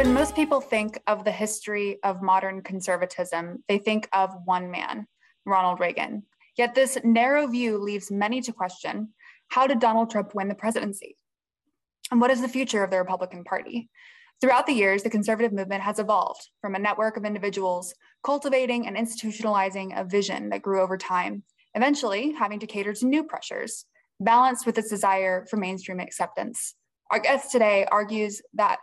When most people think of the history of modern conservatism, they think of one man, Ronald Reagan. Yet this narrow view leaves many to question how did Donald Trump win the presidency? And what is the future of the Republican Party? Throughout the years, the conservative movement has evolved from a network of individuals cultivating and institutionalizing a vision that grew over time, eventually having to cater to new pressures, balanced with its desire for mainstream acceptance. Our guest today argues that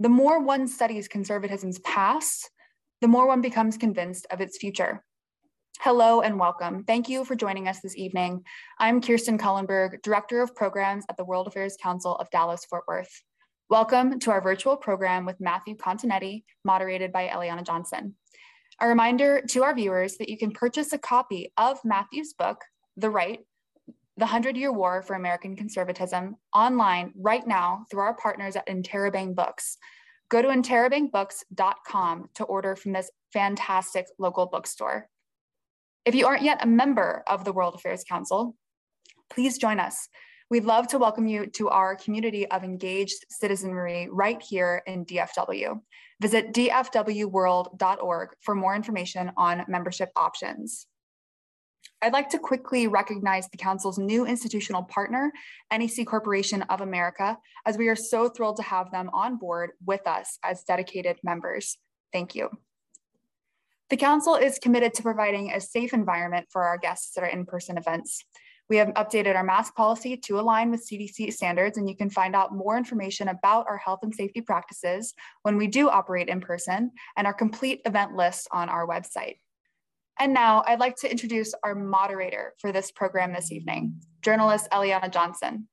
the more one studies conservatism's past, the more one becomes convinced of its future. Hello and welcome. Thank you for joining us this evening. I'm Kirsten Cullenberg, Director of Programs at the World Affairs Council of Dallas-Fort Worth. Welcome to our virtual program with Matthew Continetti, moderated by Eliana Johnson. A reminder to our viewers that you can purchase a copy of Matthew's book, The Right, The Hundred Year War for American Conservatism, online right now through our partners at Interabang Books. Go to interabangbooks.com to order from this fantastic local bookstore. If you aren't yet a member of the World Affairs Council, please join us. We'd love to welcome you to our community of engaged citizenry right here in DFW. Visit dfwworld.org for more information on membership options. I'd like to quickly recognize the Council's new institutional partner, NEC Corporation of America, as we are so thrilled to have them on board with us as dedicated members. Thank you. The Council is committed to providing a safe environment for our guests at our in-person events. We have updated our mask policy to align with CDC standards, and you can find out more information about our health and safety practices when we do operate in person and our complete event list on our website. And now I'd like to introduce our moderator for this program this evening, journalist Eliana Johnson.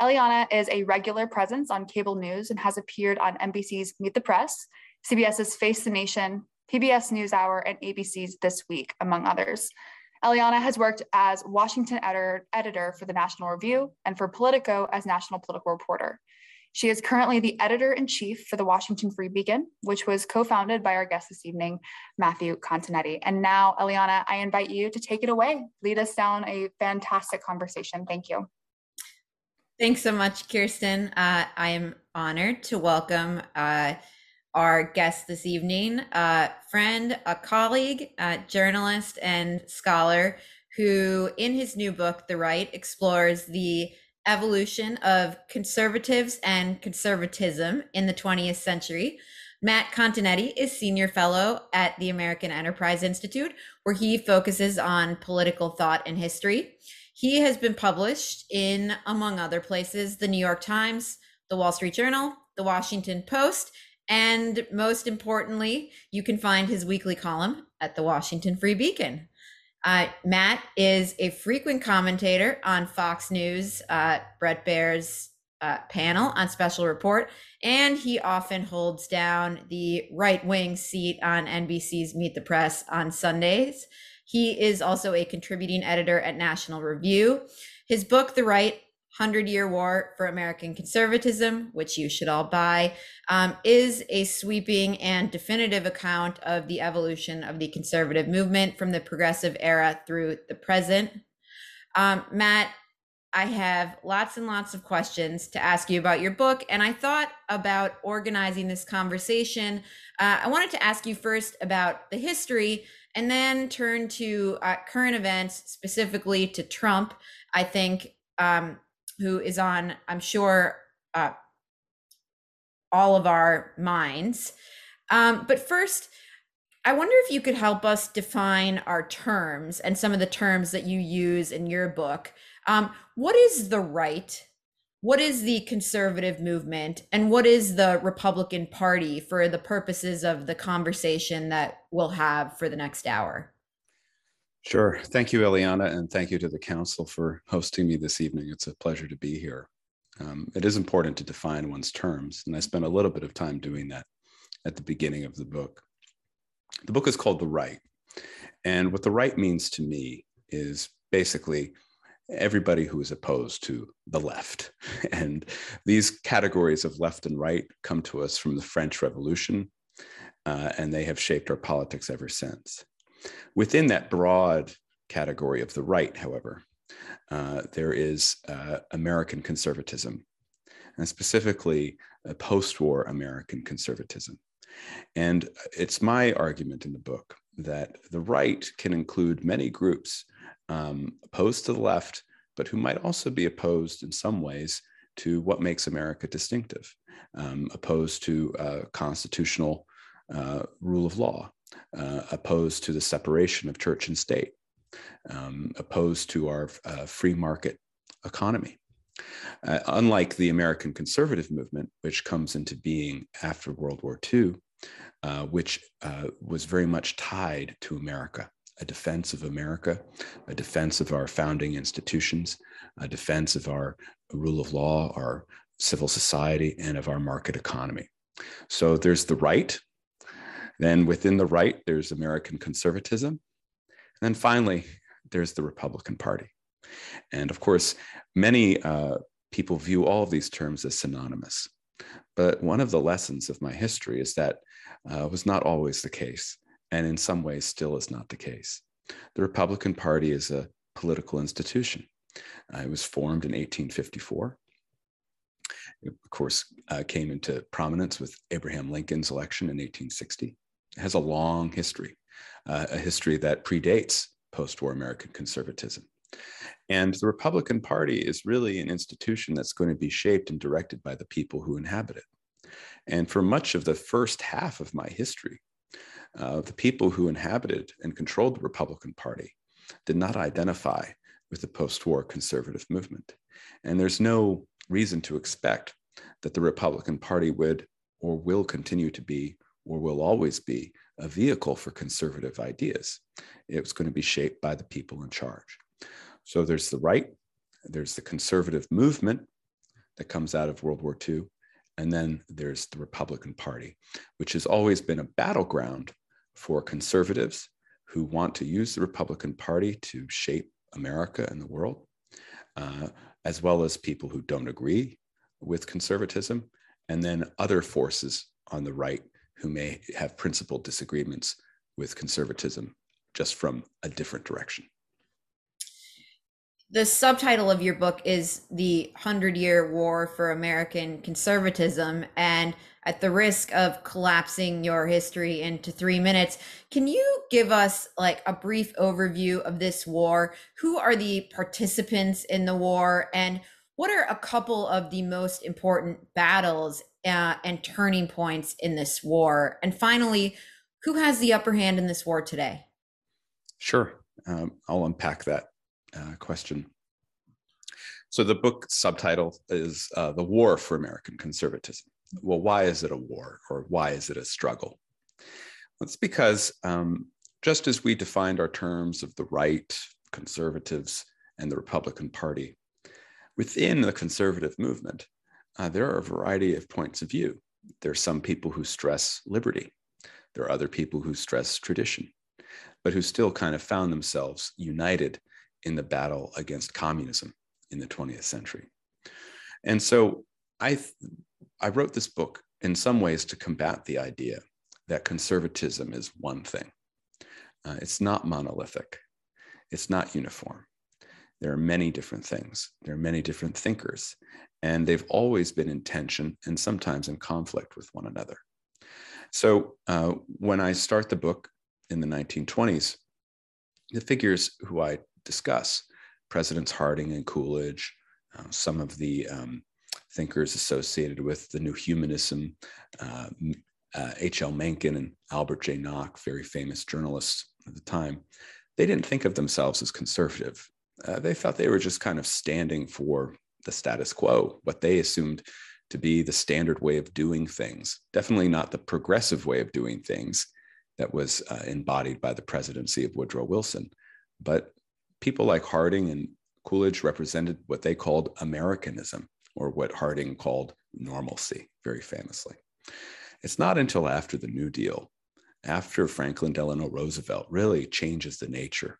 Eliana is a regular presence on cable news and has appeared on NBC's Meet the Press, CBS's Face the Nation, PBS NewsHour, and ABC's This Week, among others. Eliana has worked as Washington editor, editor for the National Review and for Politico as national political reporter. She is currently the editor in chief for the Washington Free Beacon, which was co founded by our guest this evening, Matthew Continetti. And now, Eliana, I invite you to take it away. Lead us down a fantastic conversation. Thank you. Thanks so much, Kirsten. Uh, I am honored to welcome. Uh, our guest this evening, a friend, a colleague, a journalist, and scholar who, in his new book, The Right, explores the evolution of conservatives and conservatism in the 20th century. Matt Continetti is senior fellow at the American Enterprise Institute, where he focuses on political thought and history. He has been published in, among other places, the New York Times, the Wall Street Journal, the Washington Post, and most importantly, you can find his weekly column at the Washington Free Beacon. Uh, Matt is a frequent commentator on Fox News, uh, Bret Baier's uh, panel on Special Report, and he often holds down the right wing seat on NBC's Meet the Press on Sundays. He is also a contributing editor at National Review. His book, The Right, Hundred Year War for American Conservatism, which you should all buy, um, is a sweeping and definitive account of the evolution of the conservative movement from the progressive era through the present. Um, Matt, I have lots and lots of questions to ask you about your book, and I thought about organizing this conversation. Uh, I wanted to ask you first about the history and then turn to uh, current events, specifically to Trump. I think um, who is on, I'm sure, uh, all of our minds. Um, but first, I wonder if you could help us define our terms and some of the terms that you use in your book. Um, what is the right? What is the conservative movement? And what is the Republican Party for the purposes of the conversation that we'll have for the next hour? Sure. Thank you, Eliana, and thank you to the Council for hosting me this evening. It's a pleasure to be here. Um, it is important to define one's terms, and I spent a little bit of time doing that at the beginning of the book. The book is called The Right, and what the right means to me is basically everybody who is opposed to the left. And these categories of left and right come to us from the French Revolution, uh, and they have shaped our politics ever since. Within that broad category of the right, however, uh, there is uh, American conservatism. and specifically post war American conservatism. And it's my argument in the book that the right can include many groups um, opposed to the left, but who might also be opposed in some ways to what makes America distinctive, um, opposed to uh, constitutional uh, rule of law, uh, opposed to the separation of church and state, um, opposed to our uh, free market economy. Uh, unlike the American conservative movement, which comes into being after World War II, uh, which uh, was very much tied to America, a defense of America, a defense of our founding institutions, a defense of our rule of law, our civil society, and of our market economy. So there's the right. Then within the right, there's American conservatism. And then finally, there's the Republican Party. And of course, many uh, people view all of these terms as synonymous. But one of the lessons of my history is that uh, was not always the case, and in some ways still is not the case. The Republican Party is a political institution. Uh, it was formed in 1854. It, of course, uh, came into prominence with Abraham Lincoln's election in 1860. Has a long history, uh, a history that predates post war American conservatism. And the Republican Party is really an institution that's going to be shaped and directed by the people who inhabit it. And for much of the first half of my history, uh, the people who inhabited and controlled the Republican Party did not identify with the post war conservative movement. And there's no reason to expect that the Republican Party would or will continue to be or will always be a vehicle for conservative ideas. It was going to be shaped by the people in charge. So there's the right, there's the conservative movement that comes out of World War II, and then there's the Republican Party, which has always been a battleground for conservatives who want to use the Republican Party to shape America and the world, uh, as well as people who don't agree with conservatism, and then other forces on the right who may have principled disagreements with conservatism just from a different direction. The subtitle of your book is the hundred year war for american conservatism and at the risk of collapsing your history into three minutes can you give us like a brief overview of this war? Who are the participants in the war and what are a couple of the most important battles uh, and turning points in this war and finally who has the upper hand in this war today sure um, i'll unpack that uh, question. So the book subtitle is uh, The War for American Conservatism. Well, why is it a war or why is it a struggle? It's because um, just as we defined our terms of the right, conservatives, and the Republican Party, within the conservative movement, uh, there are a variety of points of view. There are some people who stress liberty. There are other people who stress tradition, but who still kind of found themselves united in the battle against communism in the 20th century. And so I, I wrote this book in some ways to combat the idea that conservatism is one thing. Uh, it's not monolithic, it's not uniform. There are many different things, there are many different thinkers, and they've always been in tension and sometimes in conflict with one another. So uh, when I start the book in the 1920s, the figures who I discuss Presidents Harding and Coolidge, uh, some of the um, thinkers associated with the New Humanism, H.L. Uh, uh Mencken and Albert J. Nock, very famous journalists at the time, they didn't think of themselves as conservative. Uh, they thought they were just kind of standing for the status quo, what they assumed to be the standard way of doing things, definitely not the progressive way of doing things that was uh, embodied by the presidency of Woodrow Wilson, but people like Harding and Coolidge represented what they called Americanism, or what Harding called normalcy, very famously. It's not until after the New Deal, after Franklin Delano Roosevelt really changes the nature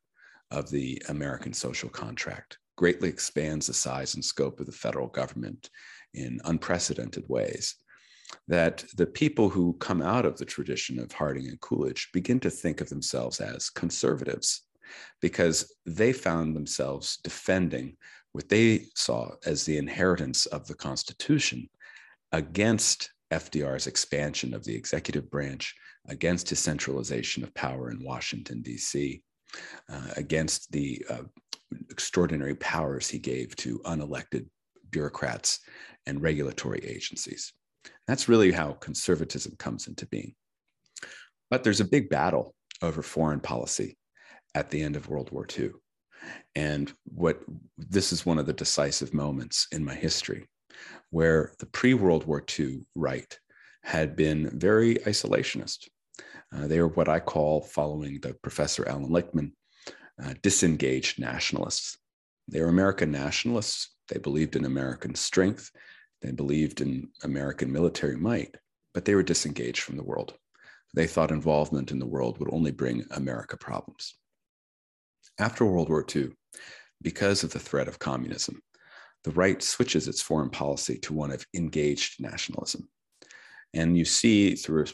of the American social contract, greatly expands the size and scope of the federal government in unprecedented ways, that the people who come out of the tradition of Harding and Coolidge begin to think of themselves as conservatives because they found themselves defending what they saw as the inheritance of the Constitution against FDR's expansion of the executive branch, against his centralization of power in Washington, D.C., uh, against the uh, extraordinary powers he gave to unelected bureaucrats and regulatory agencies. That's really how conservatism comes into being. But there's a big battle over foreign policy at the end of World War II. And what this is one of the decisive moments in my history where the pre World War II right had been very isolationist. Uh, they were what I call, following the Professor Allan Lichtman, uh, disengaged nationalists. They were American nationalists. They believed in American strength. They believed in American military might, but they were disengaged from the world. They thought involvement in the world would only bring America problems. After World War II, because of the threat of communism, the right switches its foreign policy to one of engaged nationalism. And you see through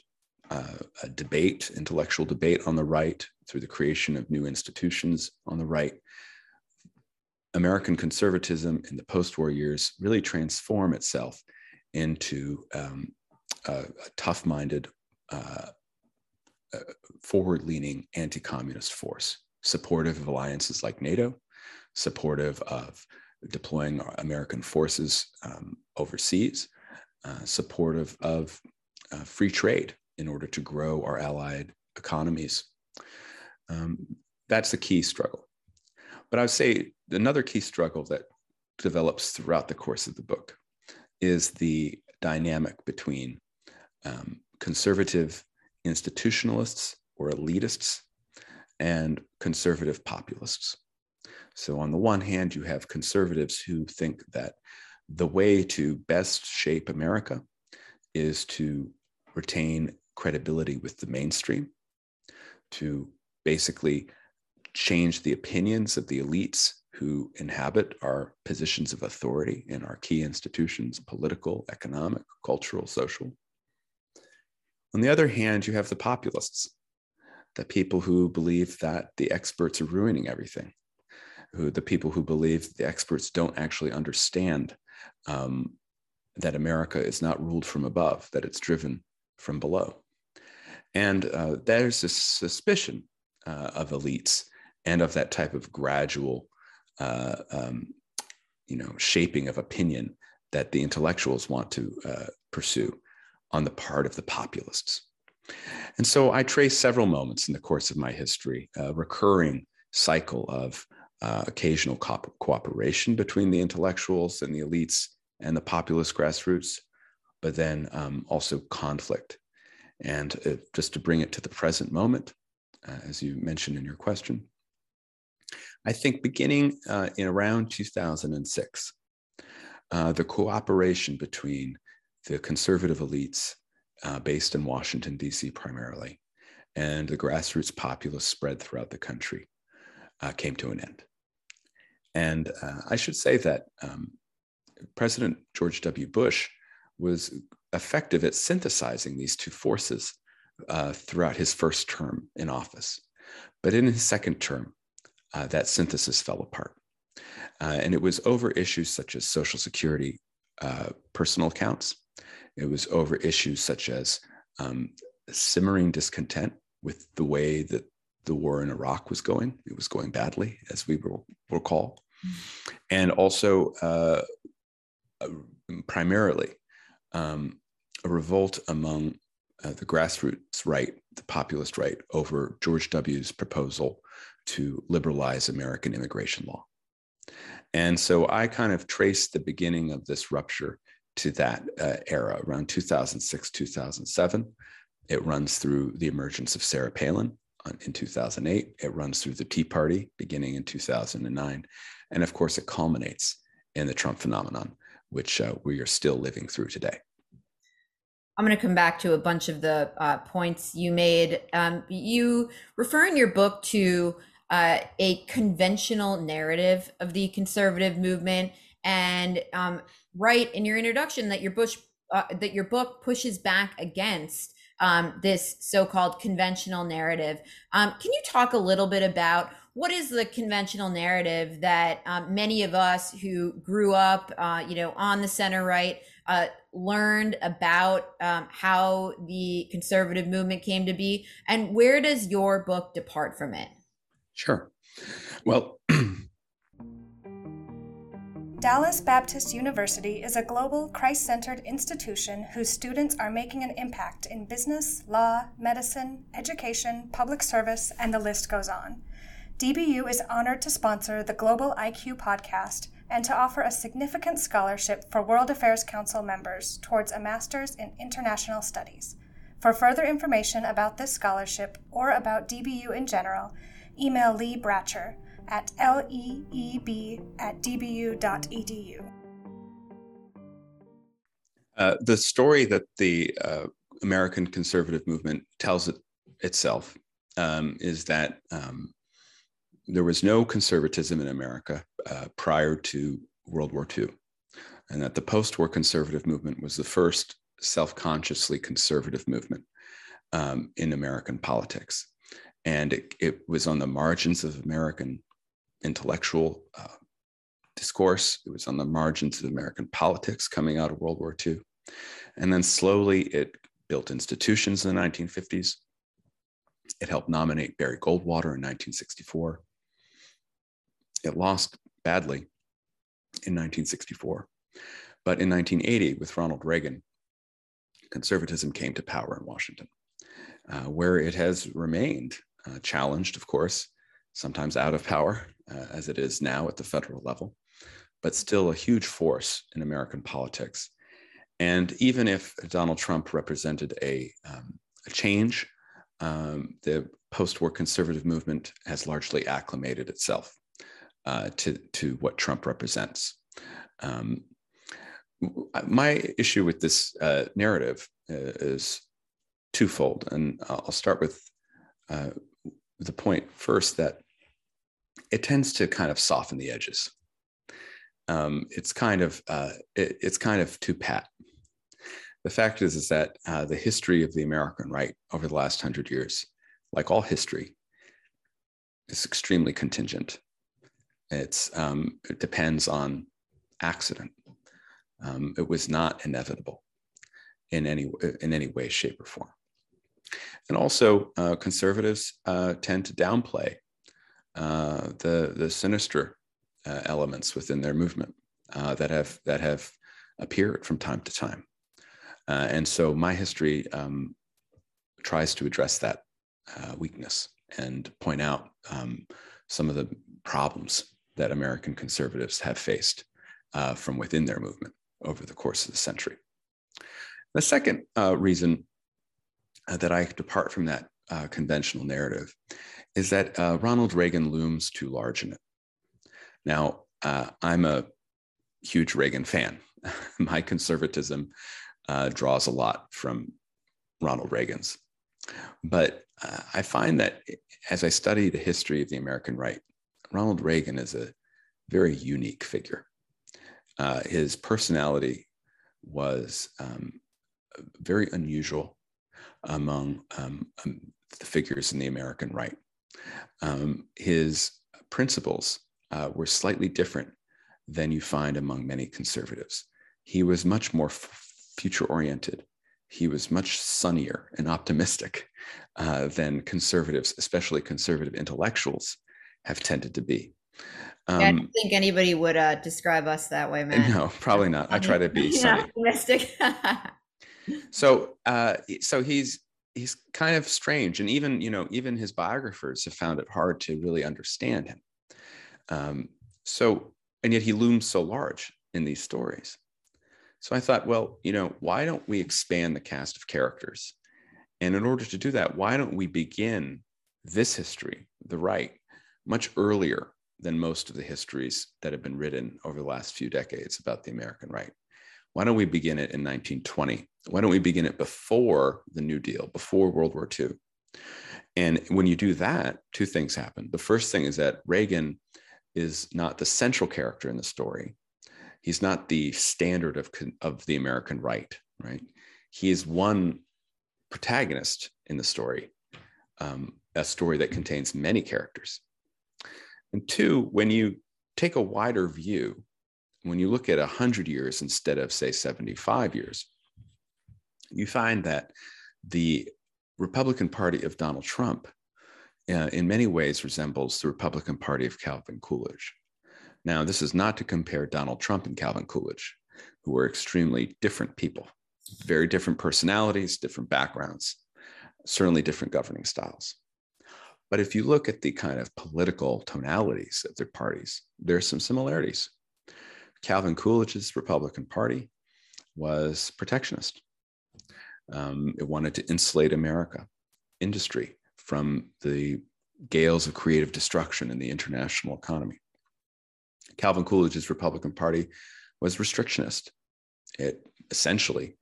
uh, a debate, intellectual debate on the right, through the creation of new institutions on the right, American conservatism in the post war years really transform itself into um, a, a tough minded, uh, uh, forward leaning anti communist force, supportive of alliances like NATO, supportive of deploying American forces um, overseas, uh, supportive of uh, free trade in order to grow our allied economies. Um, that's the key struggle. But I would say another key struggle that develops throughout the course of the book is the dynamic between um, conservative institutionalists or elitists and conservative populists. So, on the one hand, you have conservatives who think that the way to best shape America is to retain credibility with the mainstream, to basically change the opinions of the elites who inhabit our positions of authority in our key institutions political, economic, cultural, social. On the other hand, you have the populists, the people who believe that the experts are ruining everything, who the people who believe the experts don't actually understand um, that America is not ruled from above, that it's driven from below. And uh, there's a suspicion uh, of elites and of that type of gradual, uh, um, you know, shaping of opinion that the intellectuals want to uh, pursue on the part of the populists. And so I trace several moments in the course of my history, a recurring cycle of uh, occasional co- cooperation between the intellectuals and the elites and the populist grassroots, but then um, also conflict. And uh, just to bring it to the present moment, uh, as you mentioned in your question, I think beginning uh, in around 2006, uh, the cooperation between the conservative elites uh, based in Washington, D.C. primarily, and the grassroots populace spread throughout the country uh, came to an end. And I should say that um, President George W. Bush was effective at synthesizing these two forces uh, throughout his first term in office. But in his second term, uh, that synthesis fell apart. Uh, and it was over issues such as Social Security uh, personal accounts, it was over issues such as um, simmering discontent with the way that the war in Iraq was going. It was going badly, as we will recall. And also, uh, uh, primarily, um, a revolt among uh, the grassroots right, the populist right, over George W.'s proposal to liberalize American immigration law. And so I kind of traced the beginning of this rupture to that uh, era around 2006, 2007. It runs through the emergence of Sarah Palin in 2008. It runs through the Tea Party beginning in 2009. And of course, it culminates in the Trump phenomenon, which uh, we are still living through today. I'm going to come back to a bunch of the uh, points you made. Um, you refer in your book to uh, a conventional narrative of the conservative movement and um, write in your introduction that your Bush uh, that your book pushes back against um, this so-called conventional narrative. Um, can you talk a little bit about what is the conventional narrative that um, many of us who grew up, uh, you know, on the center right, uh, learned about um, how the conservative movement came to be, and where does your book depart from it? Sure. Well. Dallas Baptist University is a global, Christ centered institution whose students are making an impact in business, law, medicine, education, public service, and the list goes on. DBU is honored to sponsor the Global IQ podcast and to offer a significant scholarship for World Affairs Council members towards a master's in international studies. For further information about this scholarship or about DBU in general, email Lee Bratcher at leeb at dbu.edu. Uh, the story that the uh, American conservative movement tells it itself um, is that um, there was no conservatism in America uh, prior to World War II, and that the post war conservative movement was the first self consciously conservative movement um, in American politics. And it, it, was on the margins of American intellectual uh, discourse. It was on the margins of American politics coming out of World War II. And then slowly it built institutions in the 1950s. It helped nominate Barry Goldwater in 1964. It lost badly in 1964. But in 1980, with Ronald Reagan, conservatism came to power in Washington, uh, where it has remained uh, challenged, of course, sometimes out of power, uh, as it is now at the federal level, but still a huge force in American politics. And even if Donald Trump represented a, um, a change, um, the post war conservative movement has largely acclimated itself uh, to, to what Trump represents. Um, my issue with this uh, narrative uh, is twofold. And I'll start with uh, the point first that it tends to kind of soften the edges. Um, it's kind of uh, it, it's kind of too pat. The fact is is that the history of the American right over the last hundred years, like all history, is extremely contingent. It's um, it depends on accident. Um, it was not inevitable in any in any way, shape, or form. And also, uh, conservatives uh, tend to downplay uh, the the sinister uh, elements within their movement uh, that have that have appeared from time to time, uh, and so my history um, tries to address that weakness and point out um, some of the problems that American conservatives have faced from within their movement over the course of the century. The second reason that I depart from that uh, conventional narrative is that uh, Ronald Reagan looms too large in it. Now, uh, I'm a huge Reagan fan. My conservatism uh, draws a lot from Ronald Reagan's. But uh, I find that as I study the history of the American right, Ronald Reagan is a very unique figure. Uh, his personality was um, very unusual among um, um, the figures in the American right. Um, his principles uh, were slightly different than you find among many conservatives. He was much more future oriented. He was much sunnier and optimistic uh, than conservatives, especially conservative intellectuals, have tended to be. Um, yeah, I don't think anybody would uh, describe us that way, man. No, probably not. I try to be sunny. optimistic. so, uh, so he's he's kind of strange and even you know even his biographers have found it hard to really understand him um, so and yet he looms so large in these stories so i thought well you know why don't we expand the cast of characters and in order to do that why don't we begin this history the right much earlier than most of the histories that have been written over the last few decades about the american right why don't we begin it in 1920 why don't we begin it before the New Deal, before World War II? And when you do that, two things happen. The first thing is that Reagan is not the central character in the story. He's not the standard of, of the American right, right? He is one protagonist in the story, um, a story that contains many characters. And two, when you take a wider view, when you look at 100 years instead of, say, 75 years, you find that the Republican Party of Donald Trump, uh, in many ways, resembles the Republican Party of Calvin Coolidge. Now, this is not to compare Donald Trump and Calvin Coolidge, who were extremely different people, very different personalities, different backgrounds, certainly different governing styles. But if you look at the kind of political tonalities of their parties, there are some similarities. Calvin Coolidge's Republican Party was protectionist. Um, it wanted to insulate America, industry, from the gales of creative destruction in the international economy. Calvin Coolidge's Republican Party was restrictionist. It essentially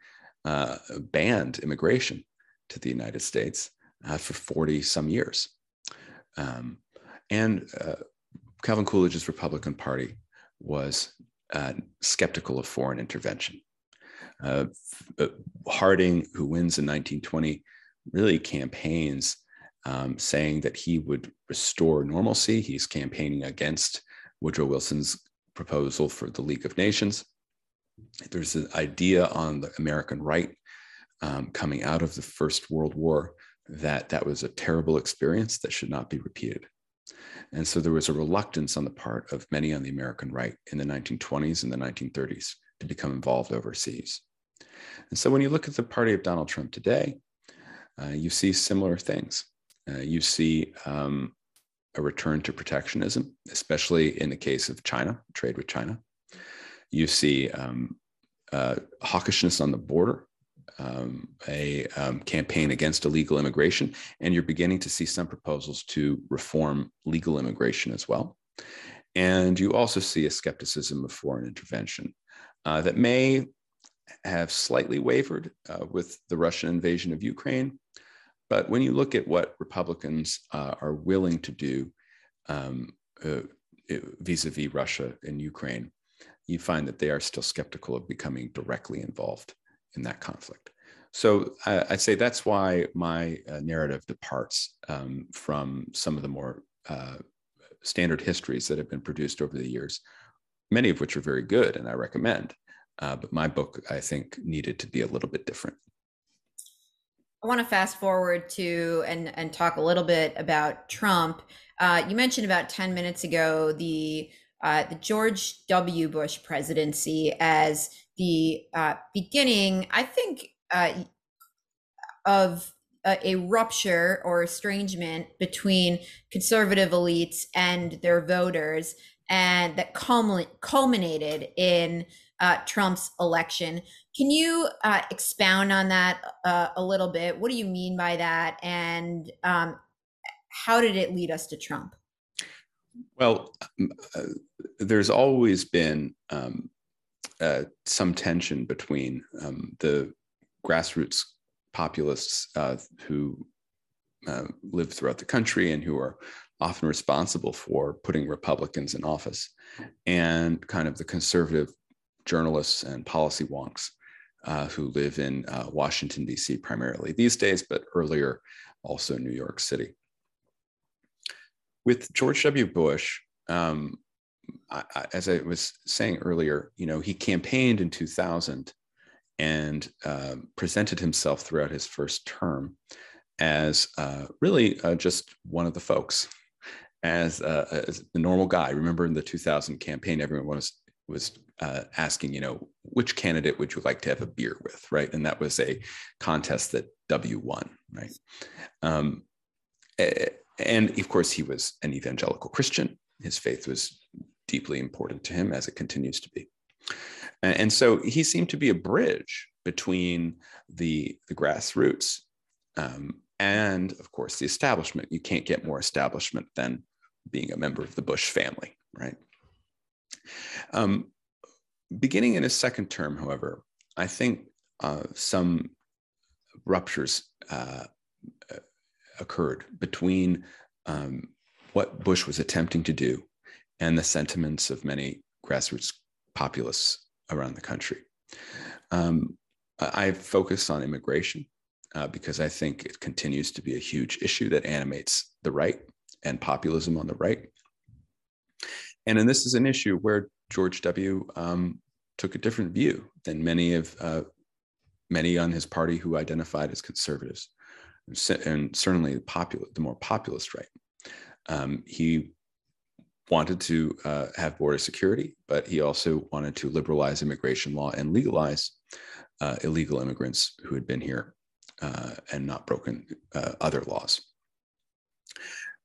uh, banned immigration to the United States uh, for 40 some years. Um, and uh, Calvin Coolidge's Republican Party was uh, skeptical of foreign intervention. Uh, uh, Harding, who wins in 1920, really campaigns um, saying that he would restore normalcy. He's campaigning against Woodrow Wilson's proposal for the League of Nations. There's an idea on the American right um, coming out of the First World War that that was a terrible experience that should not be repeated. And so there was a reluctance on the part of many on the American right in the 1920s and the 1930s to become involved overseas. And so when you look at the party of Donald Trump today, uh, you see similar things. Uh, you see um, a return to protectionism, especially in the case of China, trade with China. You see um, uh, hawkishness on the border, um, a um, campaign against illegal immigration, and you're beginning to see some proposals to reform legal immigration as well. And you also see a skepticism of foreign intervention uh, that may have slightly wavered uh, with the Russian invasion of Ukraine. But when you look at what Republicans uh, are willing to do um, uh, vis-a-vis Russia and Ukraine, you find that they are still skeptical of becoming directly involved in that conflict. So I, would say that's why my uh, narrative departs um, from some of the more uh, standard histories that have been produced over the years, many of which are very good and I recommend. Uh, but my book, I think, needed to be a little bit different. I want to fast forward to and and talk a little bit about Trump. Uh, you mentioned about ten minutes ago the uh, the George W. Bush presidency as the uh, beginning, I think, uh, of a, a, rupture or estrangement between conservative elites and their voters, and that culminated in uh, Trump's election. Can you uh, expound on that uh, a little bit? What do you mean by that? And um, how did it lead us to Trump? Well, uh, there's always been um, uh, some tension between um, the grassroots populists uh, who live throughout the country and who are often responsible for putting Republicans in office and kind of the conservative journalists and policy wonks uh, who live in uh, Washington, D.C. primarily these days, but earlier also New York City. With George W. Bush, um, I, as I was saying earlier, you know, he campaigned in 2000 and uh, presented himself throughout his first term as uh, really uh, just one of the folks, as, uh, as normal guy. Remember in the 2000 campaign, everyone was was uh, asking, you know, which candidate would you like to have a beer with, right? And that was a contest that W won, right? Um, and of course, he was an evangelical Christian. His faith was deeply important to him, as it continues to be. And so he seemed to be a bridge between the, the grassroots um, and, of course, the establishment. You can't get more establishment than being a member of the Bush family, right? Um, beginning in his second term, however, I think uh, some ruptures uh, occurred between um, what Bush was attempting to do and the sentiments of many grassroots populists around the country. Um, I focus on immigration uh, because I think it continues to be a huge issue that animates the right and populism on the right. And then this is an issue where George W. Um, took a different view than many of uh, many on his party who identified as conservatives, and certainly the popular, the more populist right. Um, he wanted to uh, have border security, but he also wanted to liberalize immigration law and legalize uh, illegal immigrants who had been here uh, and not broken uh, other laws.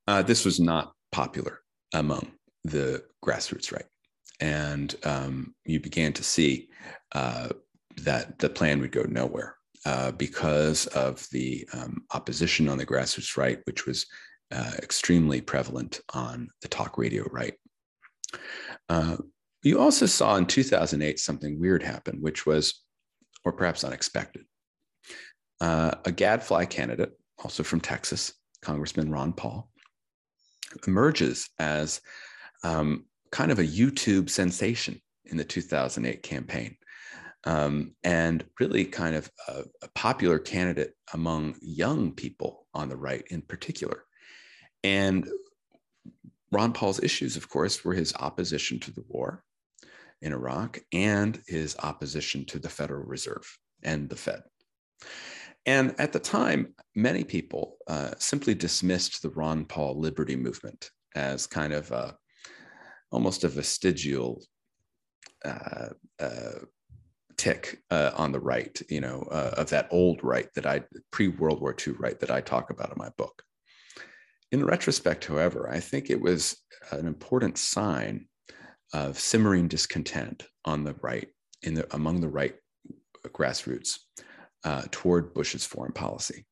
Uh, this was not popular among the grassroots right. And um, you began to see uh, that the plan would go nowhere because of the um, opposition on the grassroots right, which was uh, extremely prevalent on the talk radio right. Uh, you also saw in 2008 something weird happen, which was, or perhaps unexpected. Uh, a gadfly candidate, also from Texas, Congressman Ron Paul, emerges as um, kind of a YouTube sensation in the 2008 campaign. Um, and really kind of a, a, popular candidate among young people on the right in particular. And Ron Paul's issues, of course, were his opposition to the war in Iraq and his opposition to the Federal Reserve and the Fed. And at the time, many people uh, simply dismissed the Ron Paul liberty movement as kind of a, almost a vestigial uh, uh, tick uh, on the right, you know, uh, of that old right that I pre World War II right that I talk about in my book. In retrospect, however, I think it was an important sign of simmering discontent on the right, in the, among the right grassroots uh, toward Bush's foreign policy.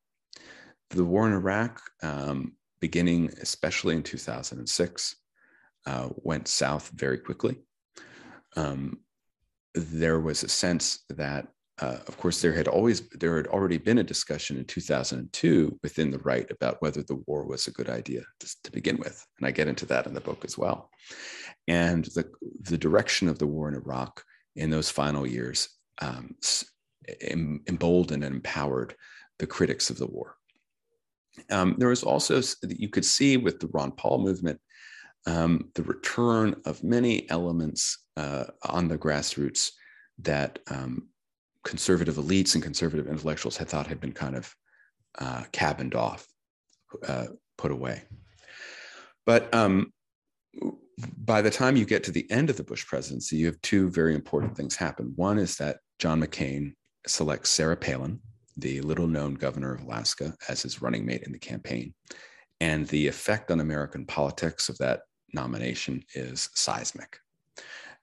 The war in Iraq, um, beginning especially in 2006, uh, went south very quickly. Um, there was a sense that uh, of course, there had always there had already been a discussion in 2002 within the right about whether the war was a good idea to, to, begin with, and I get into that in the book as well. And the the direction of the war in Iraq in those final years um, emboldened and empowered the critics of the war. Um, there was also you could see with the Ron Paul movement um, the return of many elements uh, on the grassroots that um, conservative elites and conservative intellectuals had thought had been kind of uh, cabined off, uh, put away. But um, by the time you get to the end of the Bush presidency, you have two very important things happen. One is that John McCain selects Sarah Palin, the little known governor of Alaska, as his running mate in the campaign. And the effect on American politics of that nomination is seismic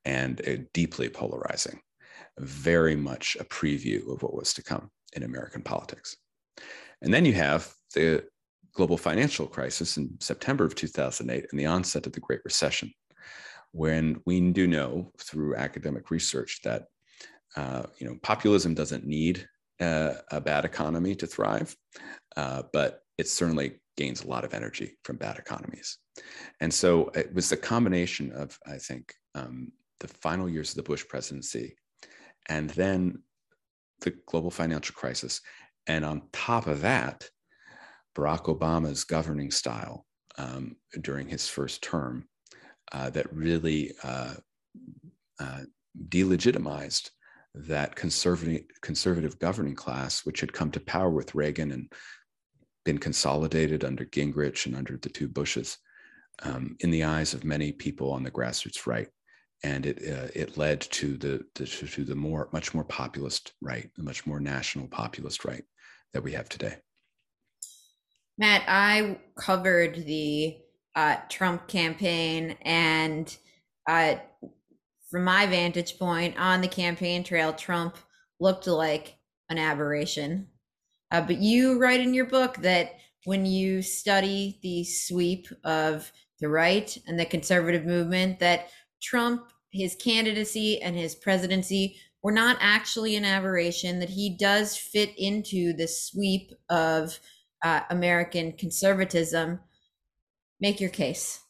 and uh, deeply polarizing very much a preview of what was to come in American politics. And then you have the global financial crisis in September of 2008 and the onset of the Great Recession, when we do know through academic research that uh, you know populism doesn't need uh, a bad economy to thrive, uh, but it certainly gains a lot of energy from bad economies. And so it was the combination of, I think, um, the final years of the Bush presidency and then the global financial crisis. And on top of that, Barack Obama's governing style um, during his first term uh, that really uh, uh, delegitimized that conservative, conservative governing class, which had come to power with Reagan and been consolidated under Gingrich and under the two Bushes, um, in the eyes of many people on the grassroots right and it uh, it led to the, the, to the more much more populist right, the much more national populist right that we have today. Matt, I covered the uh, Trump campaign, and uh, from my vantage point on the campaign trail, Trump looked like an aberration. Uh, but you write in your book that when you study the sweep of the right and the conservative movement, that Trump his candidacy and his presidency were not actually an aberration, that he does fit into the sweep of uh, American conservatism. Make your case.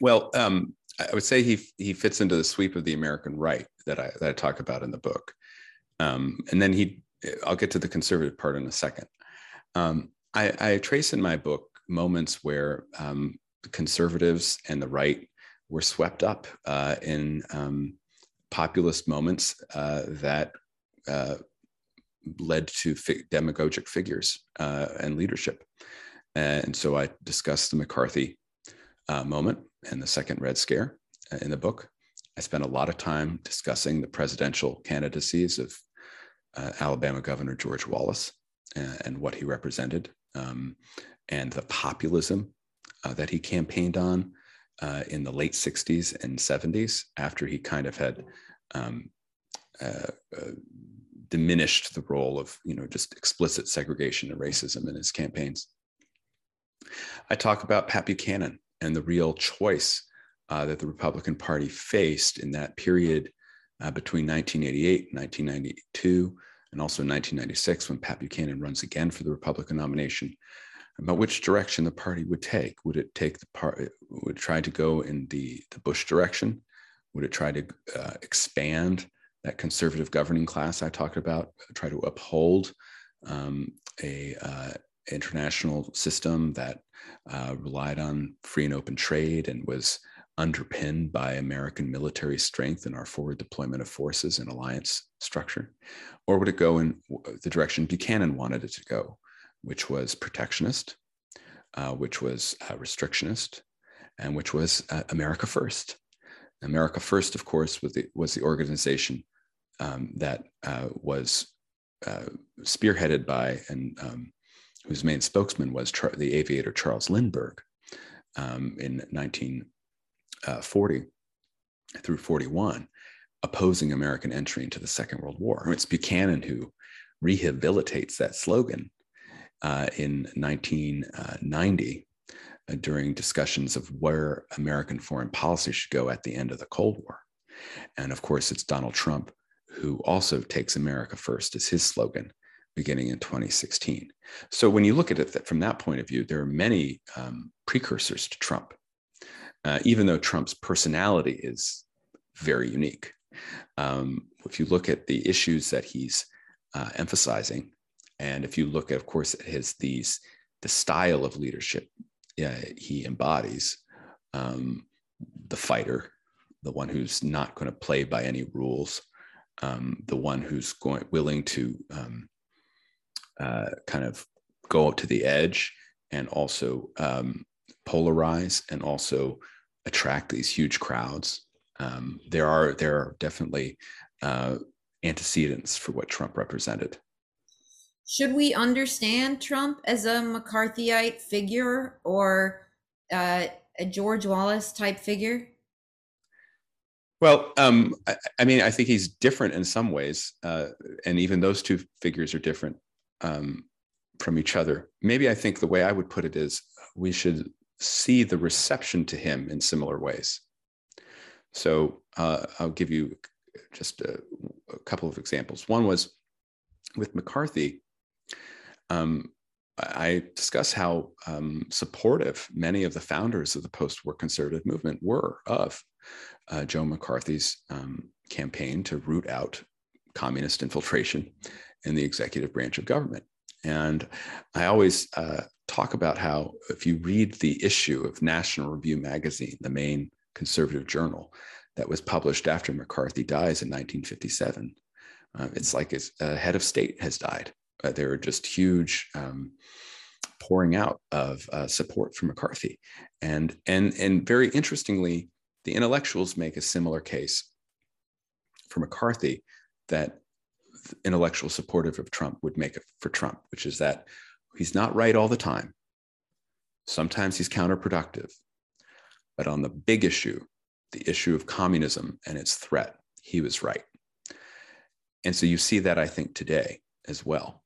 Well, um, I would say he he fits into the sweep of the American right that I that I talk about in the book, um, and then he. I'll get to the conservative part in a second. Um, I, I, trace in my book moments where um, conservatives and the right were swept up uh, in um, populist moments uh, that uh, led to demagogic figures uh, and leadership. And so I discussed the McCarthy uh, moment and the second Red Scare uh, in the book. I spent a lot of time discussing the presidential candidacies of Alabama Governor George Wallace and, and what he represented, um, and the populism that he campaigned on uh, in the late 60s and 70s after he kind of had um, uh, uh, diminished the role of you know just explicit segregation and racism in his campaigns. I talk about Pat Buchanan and the real choice uh, that the Republican Party faced in that period uh, between 1988 and 1992, and also 1996 when Pat Buchanan runs again for the Republican nomination about which direction the party would take. Would it take the part? Would try to go in the the Bush direction? Would it try to uh, expand that conservative governing class I talked about? Try to uphold um, a uh, international system that uh, relied on free and open trade and was underpinned by American military strength and our forward deployment of forces and alliance structure? Or would it go in the direction Buchanan wanted it to go, which was protectionist, uh, which was uh, restrictionist, and which was uh, America First. America First, of course, was the, was the organization um, that uh, was uh, spearheaded by and um, whose main spokesman was Char- the aviator Charles Lindbergh um, in 1940 uh, through 41, opposing American entry into the Second World War. It's Buchanan who rehabilitates that slogan uh, in 1990 uh, during discussions of where American foreign policy should go at the end of the Cold War. And of course, it's Donald Trump who also takes America first as his slogan beginning in 2016. So when you look at it from that point of view, there are many um, precursors to Trump, uh, even though Trump's personality is very unique. Um, if you look at the issues that he's uh, emphasizing, and if you look, at, of course, at his these the style of leadership he embodies, um, the fighter, the one who's not going to play by any rules, um, the one who's going willing to um, uh, kind of go up to the edge and also um, polarize and also attract these huge crowds. Um, there are there are definitely uh, antecedents for what Trump represented. Should we understand Trump as a McCarthyite figure or uh, a George Wallace type figure? Well, um, I, I, mean, I think he's different in some ways, uh, and even those two figures are different um, from each other. Maybe I think the way I would put it is we should see the reception to him in similar ways. So uh, I'll give you just a, a couple of examples. One was with McCarthy um, I discuss how um, supportive many of the founders of the post-war conservative movement were of uh, Joe McCarthy's um, campaign to root out communist infiltration in the executive branch of government. And I always uh, talk about how if you read the issue of National Review magazine, the main conservative journal that was published after McCarthy dies in 1957, uh, it's like his uh, head of state has died uh, there were just huge um, pouring out of uh, support for McCarthy, and and and very interestingly, the intellectuals make a similar case for McCarthy that intellectual supportive of Trump would make for Trump, which is that he's not right all the time. Sometimes he's counterproductive, but on the big issue, the issue of communism and its threat, he was right. And so you see that I think today as well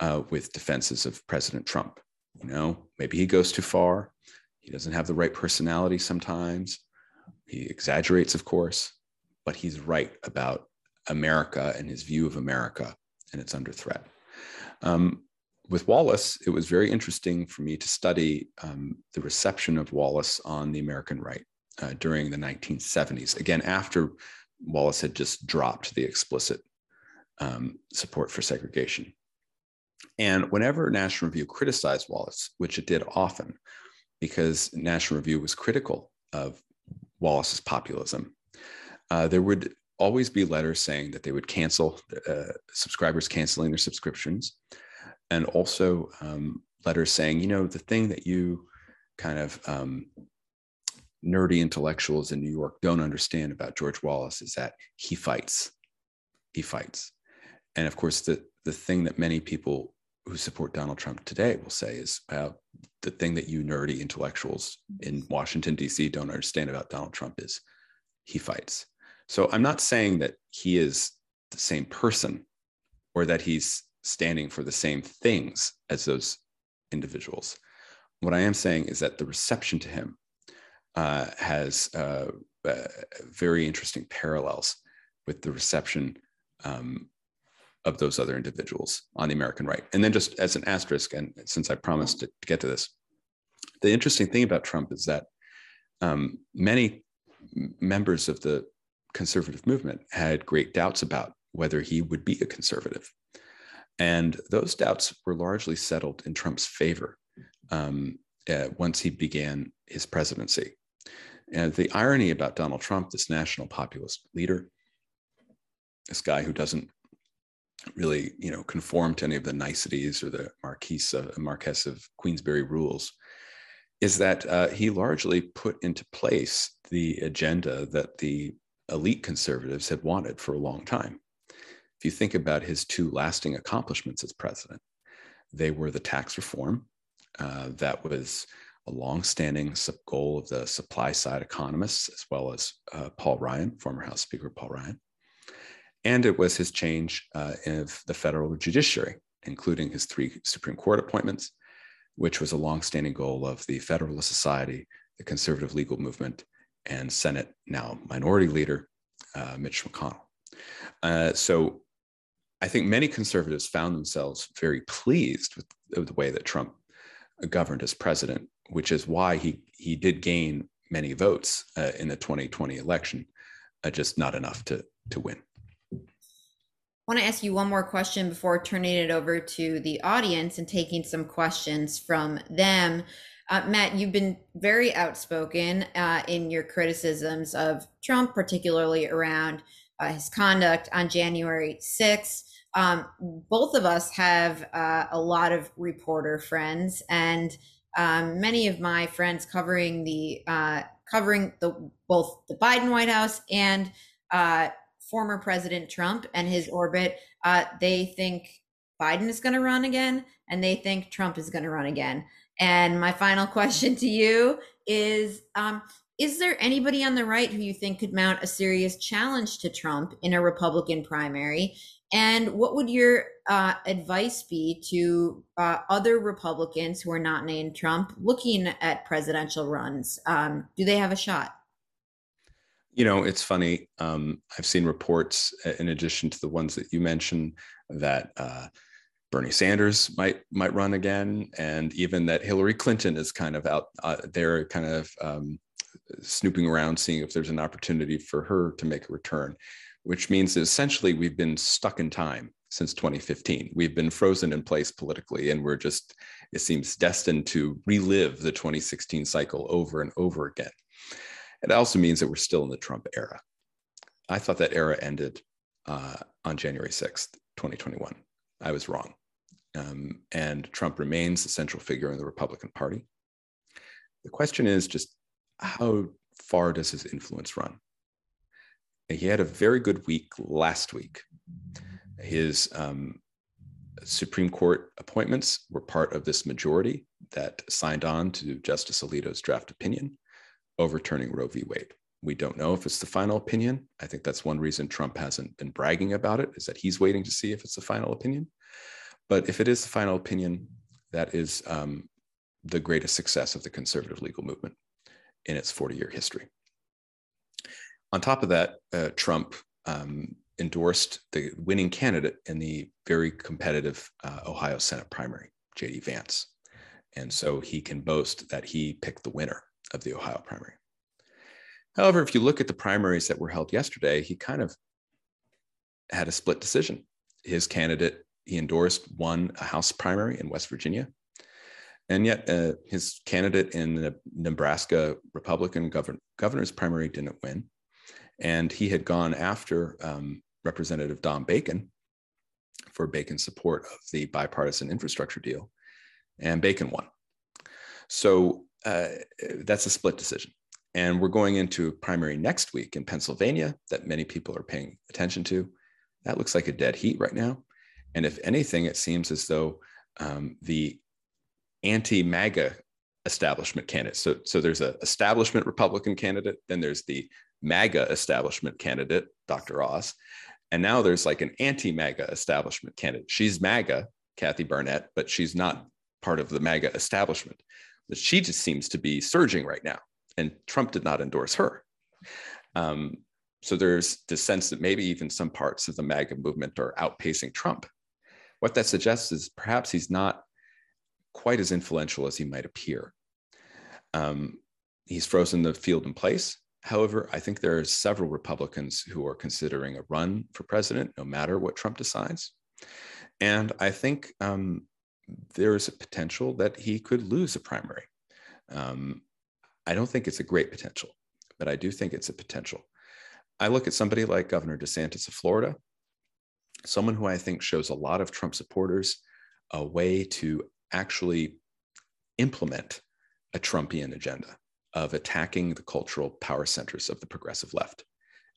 uh, with defenses of President Trump. You know, maybe he goes too far. He doesn't have the right personality sometimes. He exaggerates, of course, but he's right about America and his view of America, and it's under threat. Um, with Wallace, it was very interesting for me to study um, the reception of Wallace on the American right uh, during the 1970s. Again, after Wallace had just dropped the explicit um, support for segregation. And whenever National Review criticized Wallace, which it did often, because National Review was critical of Wallace's populism. Uh, there would always be letters saying that they would cancel uh, subscribers canceling their subscriptions, and also um, letters saying, you know, the thing that you kind of um, nerdy intellectuals in New York don't understand about George Wallace is that he fights. He fights. And of course, the, the thing that many people who support Donald Trump today will say is uh, the thing that you nerdy intellectuals in Washington, D.C. don't understand about Donald Trump is he fights. So I'm not saying that he is the same person or that he's standing for the same things as those individuals. What I am saying is that the reception to him uh, has uh, uh, very interesting parallels with the reception um, of those other individuals on the American right. And then, just as an asterisk, and since I promised to get to this, the interesting thing about Trump is that um, many members of the conservative movement had great doubts about whether he would be a conservative. And those doubts were largely settled in Trump's favor um, uh, once he began his presidency. And the irony about Donald Trump, this national populist leader, this guy who doesn't really, you know, conform to any of the niceties or the Marquise of, Marquess of Queensberry rules, is that uh, he largely put into place the agenda that the elite conservatives had wanted for a long time. If you think about his two lasting accomplishments as president, they were the tax reform uh, that was a long-standing goal of the supply side economists, as well as uh, Paul Ryan, former House Speaker Paul Ryan. And it was his change uh, of the federal judiciary, including his three Supreme Court appointments, which was a long-standing goal of the Federalist Society, the conservative legal movement, and Senate now minority leader uh, Mitch McConnell. Uh, so I think many conservatives found themselves very pleased with the way that Trump governed as president, which is why he he did gain many votes uh, in the 2020 election, uh, just not enough to to win. I want to ask you one more question before turning it over to the audience and taking some questions from them. Uh, Matt, you've been very outspoken uh, in your criticisms of Trump, particularly around uh, his conduct on January 6th. Um, both of us have uh, a lot of reporter friends, and um, many of my friends covering the uh, covering the both the Biden White House and uh, former President Trump and his orbit. they think Biden is going to run again, and they think Trump is going to run again. And my final question to you is um, Is there anybody on the right who you think could mount a serious challenge to Trump in a Republican primary? And what would your uh, advice be to uh, other Republicans who are not named Trump looking at presidential runs? Um, do they have a shot? You know, it's funny. Um, I've seen reports, in addition to the ones that you mentioned, that uh, Bernie Sanders might might run again, and even that Hillary Clinton is kind of out uh, there, kind of um, snooping around, seeing if there's an opportunity for her to make a return, which means that essentially we've been stuck in time since 2015. We've been frozen in place politically, and we're just it seems destined to relive the 2016 cycle over and over again. It also means that we're still in the Trump era. I thought that era ended uh, on January 6th, 2021. I was wrong. Um, and Trump remains the central figure in the Republican Party. The question is just how far does his influence run? He had a very good week last week. His um, Supreme Court appointments were part of this majority that signed on to Justice Alito's draft opinion overturning Roe v. Wade. We don't know if it's the final opinion. I think that's one reason Trump hasn't been bragging about it, is that he's waiting to see if it's the final opinion. But if it is the final opinion, that is um, the greatest success of the conservative legal movement in its 40 year history. On top of that, uh, Trump um, endorsed the winning candidate in the very competitive uh, Ohio Senate primary, J.D. Vance. And so he can boast that he picked the winner of the Ohio primary. However, if you look at the primaries that were held yesterday, he kind of had a split decision. His candidate he endorsed won a House primary in West Virginia. And yet, uh, his candidate in the Nebraska Republican govern- governor's primary didn't win. And he had gone after um, Representative Don Bacon for Bacon's support of the bipartisan infrastructure deal. And Bacon won. So uh, that's a split decision. And we're going into primary next week in Pennsylvania that many people are paying attention to. That looks like a dead heat right now. And if anything, it seems as though um, the anti MAGA establishment candidate. So, so there's an establishment Republican candidate, then there's the MAGA establishment candidate, Dr. Oz. And now there's like an anti MAGA establishment candidate. She's MAGA, Kathy Barnette, but she's not part of the MAGA establishment. She just seems to be surging right now. And Trump did not endorse her. Um, so there's the sense that maybe even some parts of the MAGA movement are outpacing Trump. What that suggests is perhaps he's not quite as influential as he might appear. Um, he's frozen the field in place. However, I think there are several Republicans who are considering a run for president, no matter what Trump decides. And I think um, there is a potential that he could lose a primary. Um, I don't think it's a great potential, but I do think it's a potential. I look at somebody like Governor DeSantis of Florida, someone who I think shows a lot of Trump supporters a way to actually implement a Trumpian agenda of attacking the cultural power centers of the progressive left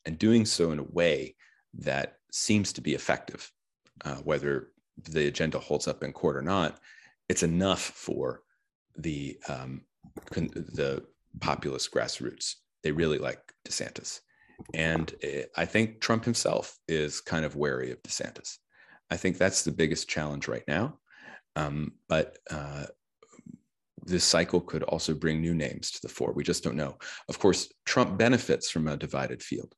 and doing so in a way that seems to be effective, uh, whether the agenda holds up in court or not. It's enough for the um, the populist grassroots. They really like DeSantis. And eh, I think Trump himself is kind of wary of DeSantis. I think that's the biggest challenge right now. Um, but uh, this cycle could also bring new names to the fore. We just don't know. Of course, Trump benefits from a divided field.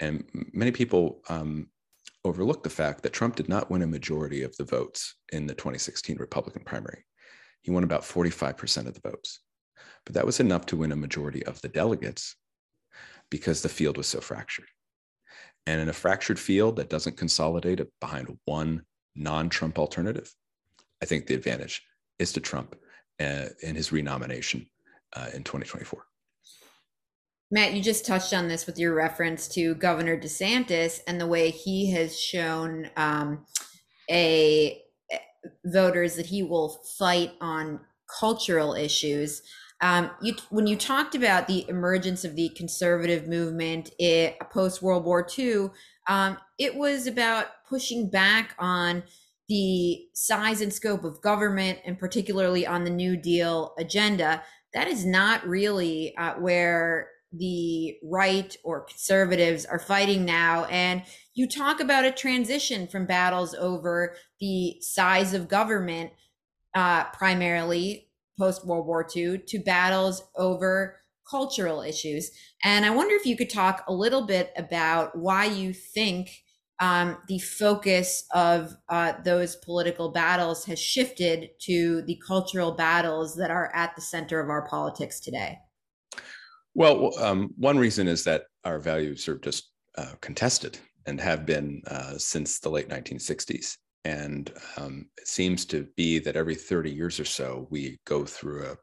And many people um, overlook the fact that Trump did not win a majority of the votes in the 2016 Republican primary. He won about 45% of the votes. But that was enough to win a majority of the delegates because the field was so fractured. And in a fractured field that doesn't consolidate behind one non Trump alternative, I think the advantage is to Trump uh, in his renomination uh, in 2024. Matt, you just touched on this with your reference to Governor DeSantis and the way he has shown um, a voters that he will fight on cultural issues. Um, you, when you talked about the emergence of the conservative movement post World War II, um, it was about pushing back on the size and scope of government, and particularly on the New Deal agenda. That is not really uh, where the right or conservatives are fighting now. And you talk about a transition from battles over the size of government, uh, primarily post World War II to battles over cultural issues. And I wonder if you could talk a little bit about why you think um, the focus of uh, those political battles has shifted to the cultural battles that are at the center of our politics today. Well, um, one reason is that our values are just uh, contested and have been uh, since the late 1960s. And um, it seems to be that every 30 years or so, we go through a,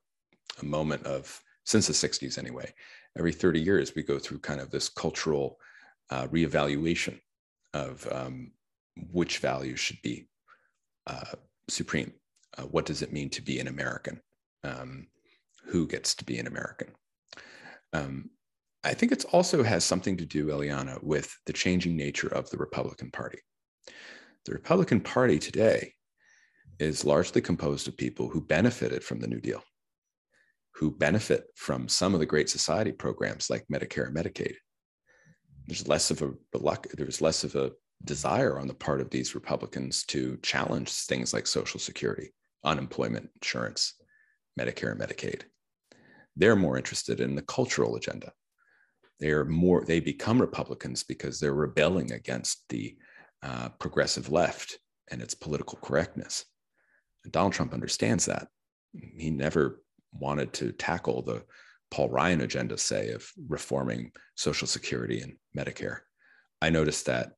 a moment of, since the 60s anyway, every 30 years, we go through kind of this cultural uh, reevaluation of um, which values should be uh, supreme. Uh, what does it mean to be an American? Um, who gets to be an American? Um, I think it also has something to do, Eliana, with the changing nature of the Republican Party. The Republican Party today is largely composed of people who benefited from the New Deal, who benefit from some of the great society programs like Medicare and Medicaid. There's less of a there's less of a desire on the part of these Republicans to challenge things like Social Security, unemployment insurance, Medicare and Medicaid. They're more interested in the cultural agenda. They are more. They become Republicans because they're rebelling against the uh, progressive left and its political correctness. And Donald Trump understands that. He never wanted to tackle the Paul Ryan agenda, say, of reforming Social Security and Medicare. I noticed that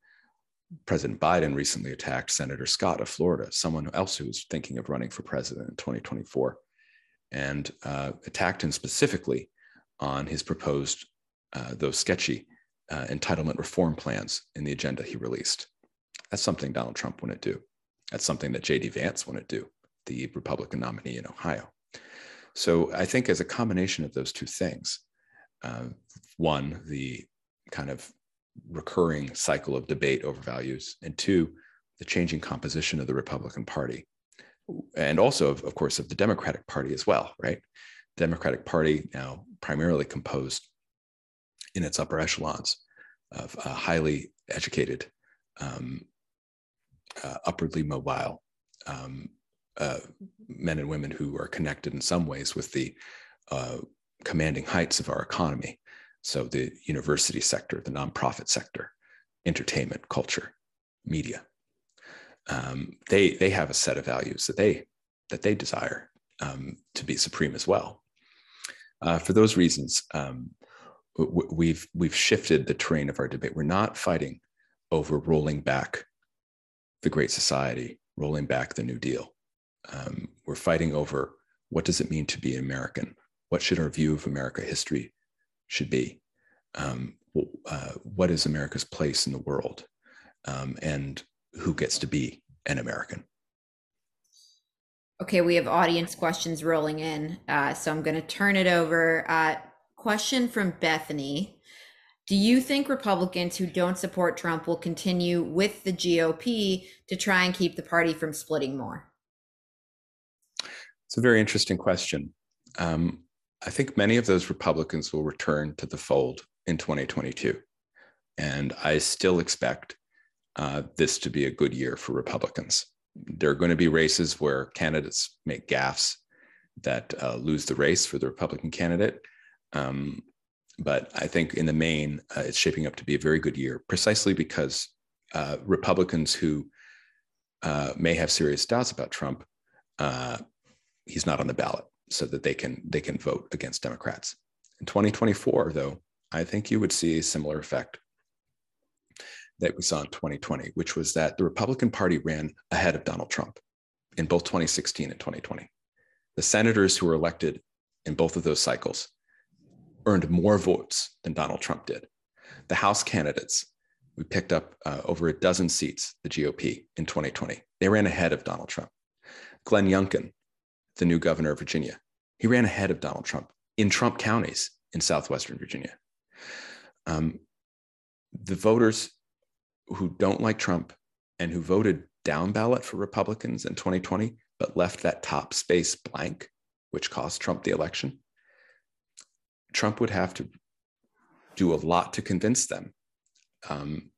President Biden recently attacked Senator Scott of Florida, someone else who was thinking of running for president in 2024. And uh, attacked him specifically on his proposed, uh, those sketchy uh, entitlement reform plans in the agenda he released. That's something Donald Trump wouldn't do. That's something that J.D. Vance wouldn't do, the Republican nominee in Ohio. So I think as a combination of those two things, uh, one, the kind of recurring cycle of debate over values, and two, the changing composition of the Republican Party, and also, of, of course, of the Democratic Party as well, right? Democratic Party now primarily composed in its upper echelons of uh, highly educated, um, uh, upwardly mobile um, uh, men and women who are connected in some ways with the uh, commanding heights of our economy. So the university sector, the nonprofit sector, entertainment, culture, media. Um, they they have a set of values that they that they desire um, to be supreme as well. Uh, for those reasons, um, we've we've shifted the terrain of our debate. We're not fighting over rolling back the Great Society, rolling back the New Deal. Um, we're fighting over what does it mean to be American? What should our view of America history should be? Um, uh, what is America's place in the world? Um, and who gets to be an American? Okay, we have audience questions rolling in. Uh, so I'm going to turn it over. Uh, question from Bethany. Do you think Republicans who don't support Trump will continue with the GOP to try and keep the party from splitting more? It's a very interesting question. Um, I think many of those Republicans will return to the fold in 2022. And I still expect uh, this to be a good year for Republicans. There are going to be races where candidates make gaffes that uh, lose the race for the Republican candidate. Um, but I think in the main, uh, it's shaping up to be a very good year, precisely because uh, Republicans who uh, may have serious doubts about Trump, he's not on the ballot, so that they can they can vote against Democrats. In 2024, though, I think you would see a similar effect that we saw in 2020, which was that the Republican Party ran ahead of Donald Trump in both 2016 and 2020. The senators who were elected in both of those cycles earned more votes than Donald Trump did. The House candidates, we picked up uh, over a dozen seats, the GOP, in 2020. They ran ahead of Donald Trump. Glenn Youngkin, the new governor of Virginia, he ran ahead of Donald Trump in Trump counties in southwestern Virginia. Um, the voters who don't like Trump and who voted down ballot for Republicans in 2020, but left that top space blank, which cost Trump the election, Trump would have to do a lot to convince them. Um,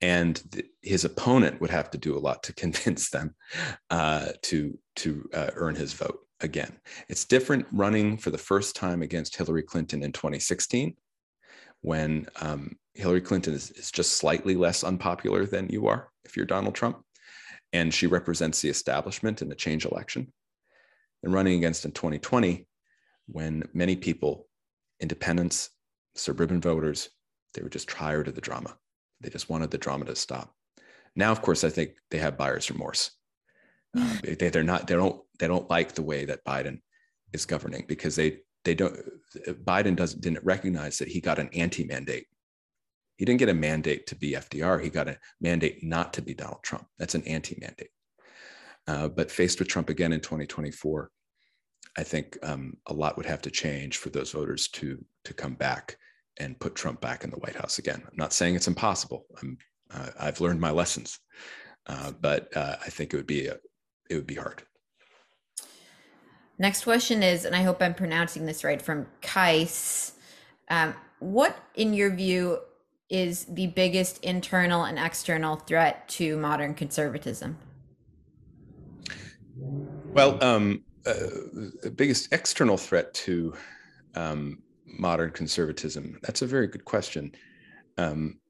and th- his opponent would have to do a lot to convince them uh, to, to uh, earn his vote again. It's different running for the first time against Hillary Clinton in 2016, when um, Hillary Clinton is, is just slightly less unpopular than you are if you're Donald Trump. And she represents the establishment in the change election. And running against in 2020, when many people independents, suburban voters, they were just tired of the drama. They just wanted the drama to stop. Now, of course, I think they have buyer's remorse. Uh, they, they're not. They don't. They don't like the way that Biden is governing because they they don't. Biden doesn't didn't recognize that he got an anti-mandate. He didn't get a mandate to be FDR. He got a mandate not to be Donald Trump. That's an anti-mandate. Uh, but faced with Trump again in 2024, I think um, a lot would have to change for those voters to to come back and put Trump back in the White House again. I'm not saying it's impossible. I'm uh, I've learned my lessons, uh, but uh, I think it would be a, it would be hard. Next question is, and I hope I'm pronouncing this right, from Kais. Um, what, in your view, is the biggest internal and external threat to modern conservatism? Well, um, uh, the biggest external threat to um, modern conservatism? That's a very good question. Um,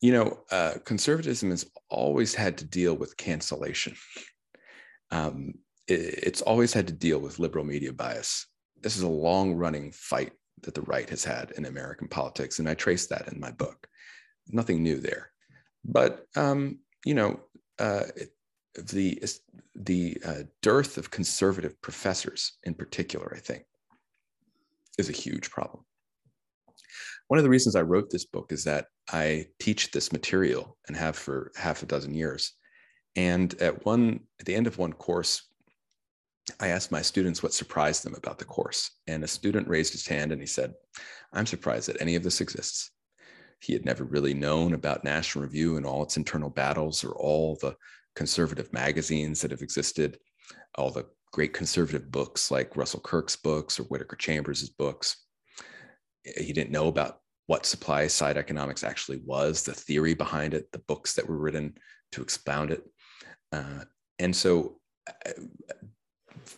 you know, uh, conservatism has always had to deal with cancellation. Um, it, it's always had to deal with liberal media bias. This is a long running fight that the right has had in American politics, and I trace that in my book. Nothing new there. But, um, you know, uh, the the uh, dearth of conservative professors, in particular, I think, is a huge problem. One of the reasons I wrote this book is that I teach this material and have for half a dozen years. And at one, at the end of one course, I asked my students what surprised them about the course. And a student raised his hand and he said, I'm surprised that any of this exists. He had never really known about National Review and all its internal battles or all the conservative magazines that have existed, all the great conservative books like Russell Kirk's books or Whittaker Chambers' books. He didn't know about what supply side economics actually was, the theory behind it, the books that were written to expound it. Uh, and so uh,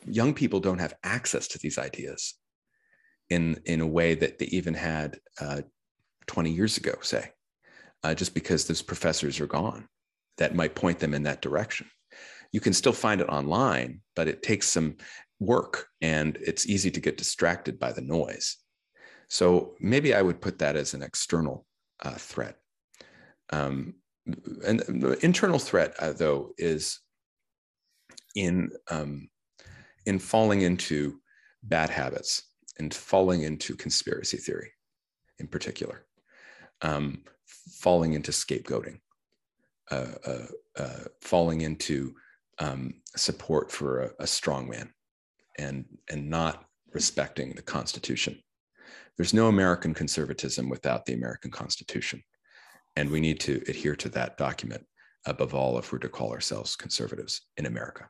young people don't have access to these ideas in, in a way that they even had uh, 20 years ago, say, uh, just because those professors are gone that might point them in that direction. You can still find it online, but it takes some work and it's easy to get distracted by the noise. So maybe I would put that as an external uh, threat. Um, and the internal threat, uh, though, is in um, in falling into bad habits and falling into conspiracy theory, in particular, um, falling into scapegoating, uh, uh, uh, falling into um, support for a, a strong man and, and not respecting the Constitution. There's no American conservatism without the American Constitution. And we need to adhere to that document above all if we're to call ourselves conservatives in America.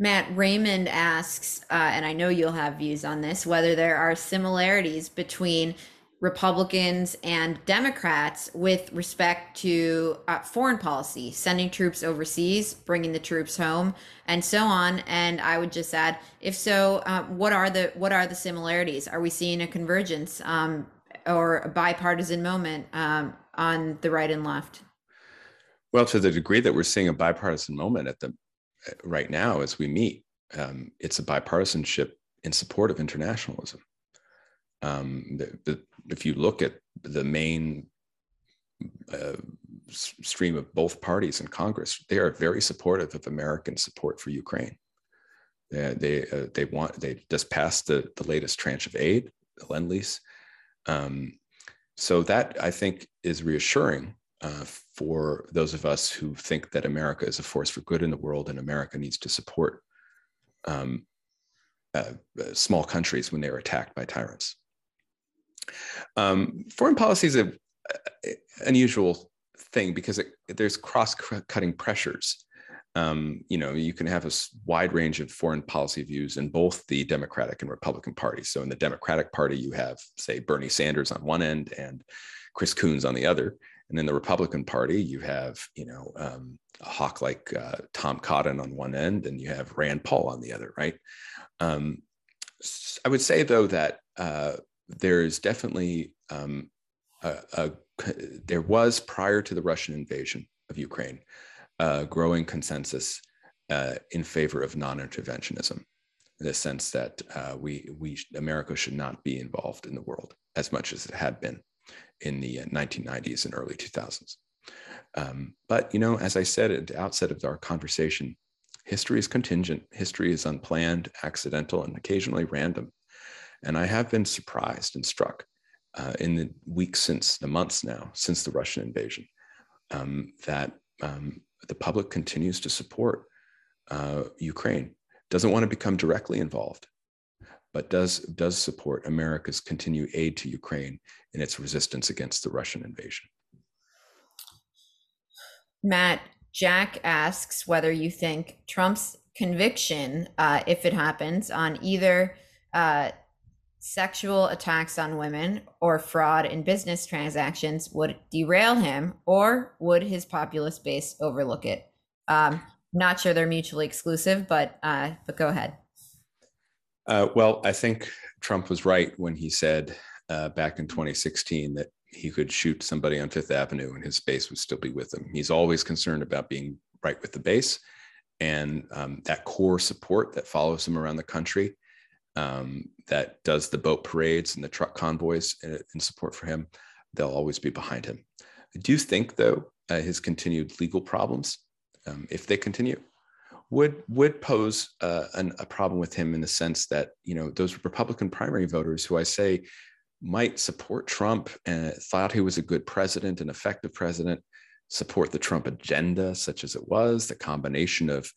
Matt Raymond asks, uh, and I know you'll have views on this, whether there are similarities between Republicans and Democrats with respect to uh, foreign policy, sending troops overseas, bringing the troops home, and so on. And I would just add, if so, uh, what are the what are the similarities? Are we seeing a convergence um, or a bipartisan moment um, on the right and left? Well, to the degree that we're seeing a bipartisan moment at the right now as we meet, um, it's a bipartisanship in support of internationalism. Um, the, the, if you look at the main uh, stream of both parties in Congress, they are very supportive of American support for Ukraine. They they, uh, they want they just passed the the latest tranche of aid, the lend lease. Um, so that I think is reassuring uh, for those of us who think that America is a force for good in the world and America needs to support um, uh, small countries when they are attacked by tyrants. Um, foreign policy is an unusual thing because it, there's cross-cutting pressures. Um, you know, you can have a wide range of foreign policy views in both the Democratic and Republican parties. So in the Democratic Party, you have, say, Bernie Sanders on one end and Chris Coons on the other. And in the Republican Party, you have, you know, um, a hawk like uh, Tom Cotton on one end, and you have Rand Paul on the other, right? Um, I would say, though, that uh, there is definitely um, a, a, there was prior to the Russian invasion of Ukraine a growing consensus uh, in favor of non-interventionism, in the sense that uh, we we America should not be involved in the world as much as it had been in the 1990s uh, and early 2000s. Um, but you know, as I said at the outset of our conversation, history is contingent. History is unplanned, accidental, and occasionally random. And I have been surprised and struck uh, in the weeks since, the months now, since the Russian invasion, um, that um, the public continues to support uh, Ukraine, doesn't want to become directly involved, but does, does support America's continued aid to Ukraine in its resistance against the Russian invasion. Matt, Jack asks whether you think Trump's conviction, uh, if it happens, on either uh, sexual attacks on women or fraud in business transactions would derail him or would his populist base overlook it um, not sure they're mutually exclusive but uh, but go ahead uh, well i think trump was right when he said uh, back in 2016 that he could shoot somebody on fifth avenue and his base would still be with him he's always concerned about being right with the base and um, that core support that follows him around the country um, that does the boat parades and the truck convoys in, in, support for him, they'll always be behind him. I do think, though, uh, his continued legal problems um, if they continue, would would pose uh, an, a problem with him in the sense that you know those Republican primary voters who I say might support Trump and thought he was a good president, an effective president, support the Trump agenda, such as it was, the combination of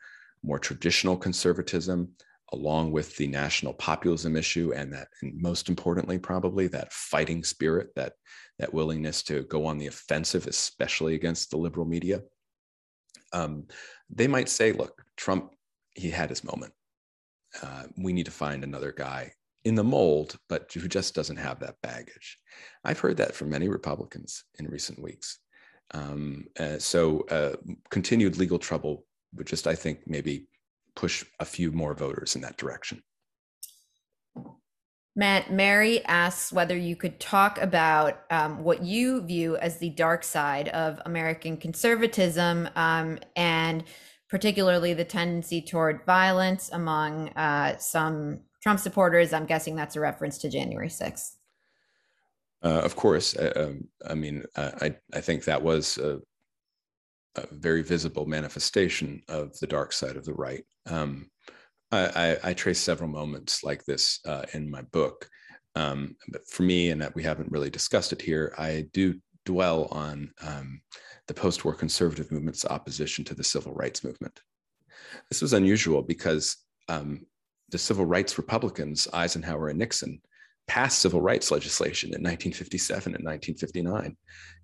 more traditional conservatism along with the national populism issue and that and most importantly probably that fighting spirit that that willingness to go on the offensive especially against the liberal media. Um, they might say look trump he had his moment. Uh, we need to find another guy in the mold but who just doesn't have that baggage. I've heard that from many republicans in recent weeks. Um, uh, so uh, continued legal trouble would just, I think, maybe push a few more voters in that direction. Matt, Mary asks whether you could talk about um, what you view as the dark side of American conservatism um, and particularly the tendency toward violence among uh, some Trump supporters. I'm guessing that's a reference to January 6th. Uh, of course. I, uh, um, I mean, I, I think that was a, a, very visible manifestation of the dark side of the right. Um, I, I, I, trace several moments like this uh, in my book. Um, but for me, and that we haven't really discussed it here, I do dwell on um, the post war conservative movement's opposition to the civil rights movement. This was unusual because um, the civil rights Republicans, Eisenhower and Nixon, passed civil rights legislation in 1957 and 1959.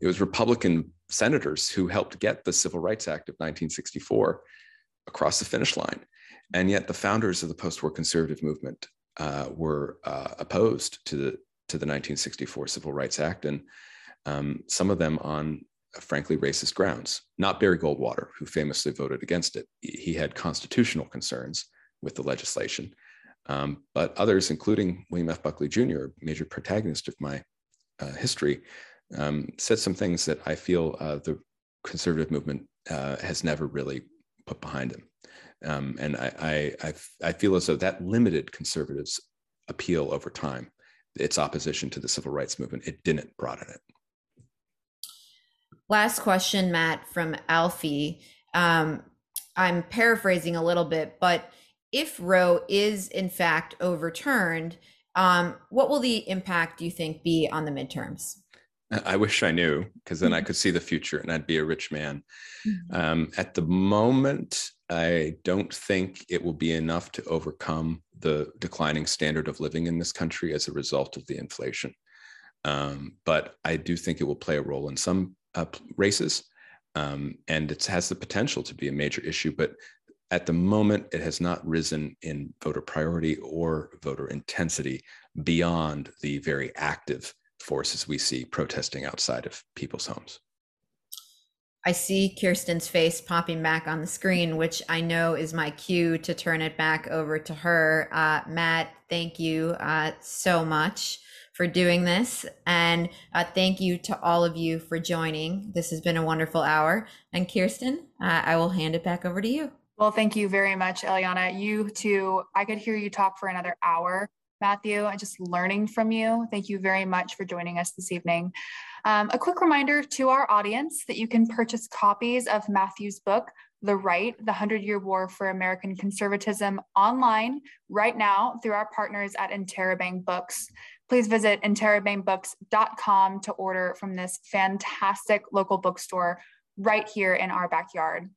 It was Republican senators who helped get the Civil Rights Act of 1964 across the finish line. And yet the founders of the post-war conservative movement uh, were uh, opposed to the, to the 1964 Civil Rights Act, and um, some of them on frankly racist grounds. Not Barry Goldwater, who famously voted against it. He had constitutional concerns with the legislation. Um, but others, including William F. Buckley Jr., major protagonist of my uh, history, um, said some things that I feel uh, the conservative movement uh, has never really put behind him. Um, and I, I, I, feel as though that limited conservatives' appeal over time. Its opposition to the civil rights movement, it didn't broaden it. Last question, Matt, from Alfie. Um, I'm paraphrasing a little bit, but if Roe is in fact overturned, um, what will the impact, do you think, be on the midterms? I wish I knew, because then I mm-hmm. could see the future and I'd be a rich man. Mm-hmm. Um, at the moment, I don't think it will be enough to overcome the declining standard of living in this country as a result of the inflation. Um, but I do think it will play a role in some uh, races. Um, and it has the potential to be a major issue. But at the moment, it has not risen in voter priority or voter intensity beyond the very active forces we see protesting outside of people's homes. I see Kirsten's face popping back on the screen, which I know is my cue to turn it back over to her. Uh, Matt, thank you uh, so much for doing this. And uh, thank you to all of you for joining. This has been a wonderful hour. And Kirsten, uh, I will hand it back over to you. Well, thank you very much, Eliana. You too, I could hear you talk for another hour, Matthew, and just learning from you. Thank you very much for joining us this evening. Um, a quick reminder to our audience that you can purchase copies of Matthew's book, The Right, The 100 Year War for American Conservatism online right now through our partners at Interabang Books. Please visit interabangbooks.com to order from this fantastic local bookstore right here in our backyard.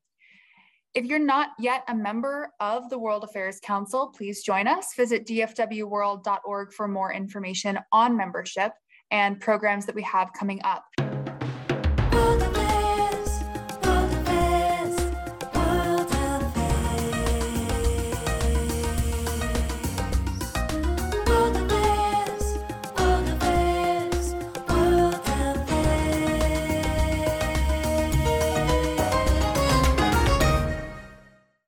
If you're not yet a member of the World Affairs Council, please join us. Visit dfwworld.org for more information on membership and programs that we have coming up.